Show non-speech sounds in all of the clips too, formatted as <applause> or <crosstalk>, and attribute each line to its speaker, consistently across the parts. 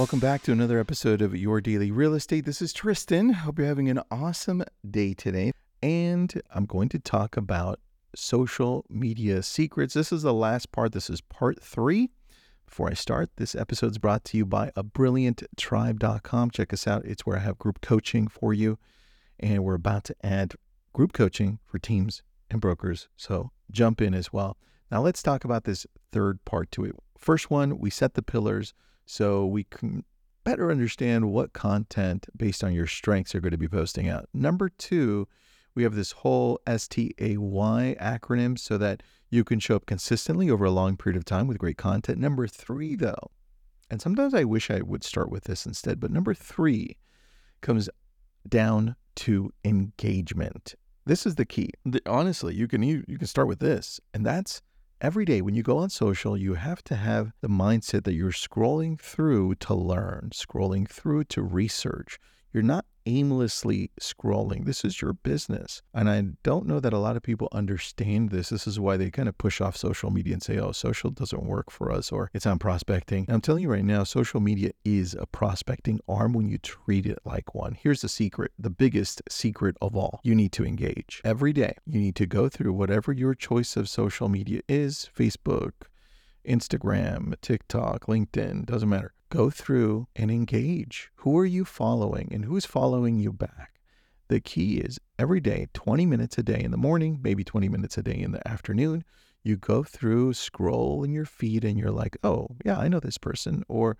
Speaker 1: Welcome back to another episode of Your Daily Real Estate. This is Tristan. Hope you're having an awesome day today. And I'm going to talk about social media secrets. This is the last part. This is part three. Before I start, this episode is brought to you by a brillianttribe.com. Check us out. It's where I have group coaching for you. And we're about to add group coaching for teams and brokers. So jump in as well. Now let's talk about this third part to it. First one, we set the pillars so we can better understand what content based on your strengths are going to be posting out. Number two, we have this whole STAY acronym so that you can show up consistently over a long period of time with great content. Number three, though, and sometimes I wish I would start with this instead, but number three comes down to engagement. This is the key. The, honestly, you can you, you can start with this, and that's every day when you go on social, you have to have the mindset that you're scrolling through to learn, scrolling through to research. You're not aimlessly scrolling. This is your business. And I don't know that a lot of people understand this. This is why they kind of push off social media and say, oh, social doesn't work for us or it's on prospecting. And I'm telling you right now, social media is a prospecting arm when you treat it like one. Here's the secret the biggest secret of all you need to engage every day. You need to go through whatever your choice of social media is Facebook, Instagram, TikTok, LinkedIn, doesn't matter go through and engage. Who are you following and who's following you back? The key is every day, 20 minutes a day in the morning, maybe 20 minutes a day in the afternoon, you go through, scroll in your feed, and you're like, oh, yeah, I know this person. Or,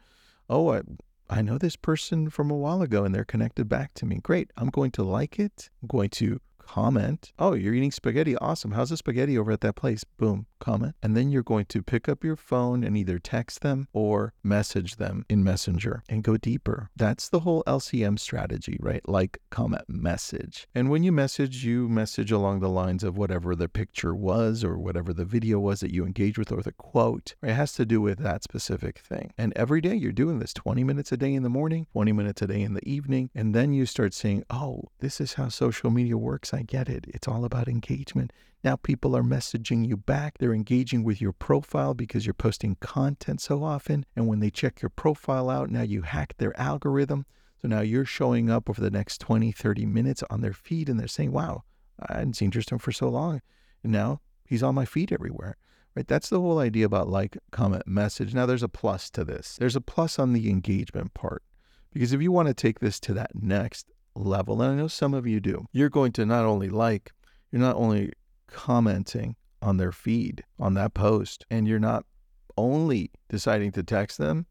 Speaker 1: oh, I, I know this person from a while ago and they're connected back to me. Great. I'm going to like it. I'm going to comment. Oh, you're eating spaghetti. Awesome. How's the spaghetti over at that place? Boom, comment. And then you're going to pick up your phone and either text them or message them in Messenger and go deeper. That's the whole LCM strategy, right? Like, comment, message. And when you message, you message along the lines of whatever the picture was or whatever the video was that you engage with or the quote. It has to do with that specific thing. And every day you're doing this 20 minutes a day in the morning, 20 minutes a day in the evening. And then you start saying, oh, this is how social media works. I get it. It's all about engagement. Now people are messaging you back. They're engaging with your profile because you're posting content so often. And when they check your profile out, now you hack their algorithm. So now you're showing up over the next 20, 30 minutes on their feed and they're saying, wow, I hadn't seen Tristan for so long. And now he's on my feed everywhere. Right? That's the whole idea about like, comment, message. Now there's a plus to this. There's a plus on the engagement part. Because if you want to take this to that next level, and I know some of you do, you're going to not only like, you're not only commenting on their feed on that post, and you're not only deciding to text them,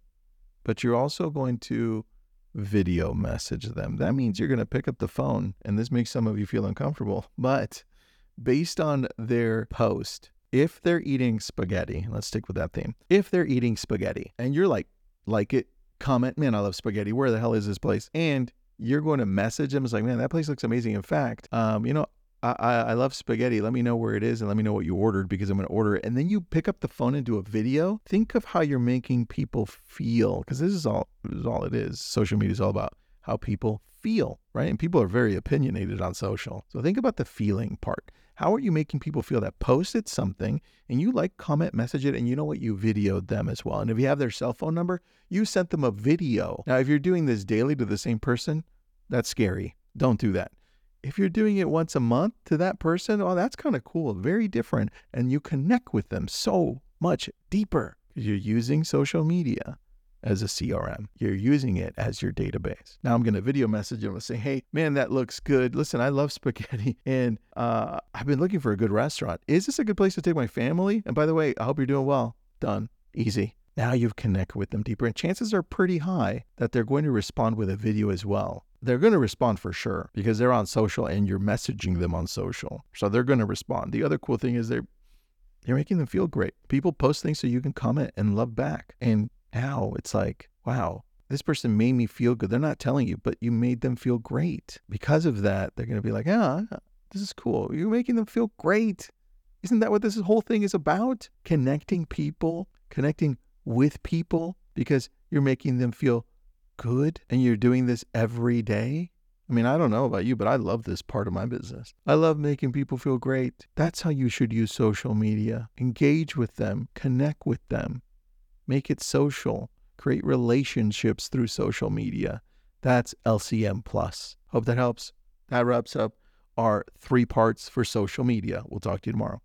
Speaker 1: but you're also going to video message them. That means you're going to pick up the phone, and this makes some of you feel uncomfortable. <laughs> But based on their post, if they're eating spaghetti, let's stick with that theme. If they're eating spaghetti and you're like, like it, comment, man, I love spaghetti. Where the hell is this place? And you're going to message them. It's like, man, that place looks amazing. In fact, um, you know, I, I, love spaghetti. Let me know where it is and let me know what you ordered because I'm going to order it. And then you pick up the phone and do a video. Think of how you're making people feel because this is all this is all it is. Social media is all about how people feel, right? And people are very opinionated on social. So think about the feeling part. How are you making people feel that posted something and you like, comment, message it, and you know what? You videoed them as well. And if you have their cell phone number, you sent them a video. Now, if you're doing this daily to the same person, that's scary. Don't do that. If you're doing it once a month to that person, oh, that's kind of cool, very different. And you connect with them so much deeper because you're using social media as a CRM. You're using it as your database. Now I'm going to video message them and say, hey, man, that looks good. Listen, I love spaghetti <laughs> and uh, I've been looking for a good restaurant. Is this a good place to take my family? And by the way, I hope you're doing well. Done. Easy. Now you've connected with them deeper, and chances are pretty high that they're going to respond with a video as well. They're going to respond for sure because they're on social and you're messaging them on social. So they're going to respond. The other cool thing is they're you're making them feel great. People post things so you can comment and love back. And now it's like, wow, this person made me feel good. They're not telling you, but you made them feel great. Because of that, they're going to be like, ah, this is cool. You're making them feel great. Isn't that what this whole thing is about? Connecting people, connecting with people because you're making them feel good and you're doing this every day. I mean, I don't know about you, but I love this part of my business. I love making people feel great. That's how you should use social media. Engage with them, connect with them, make it social. create relationships through social media. That's LCM Plus. Hope that helps. That wraps up our three parts for social media. We'll talk to you tomorrow.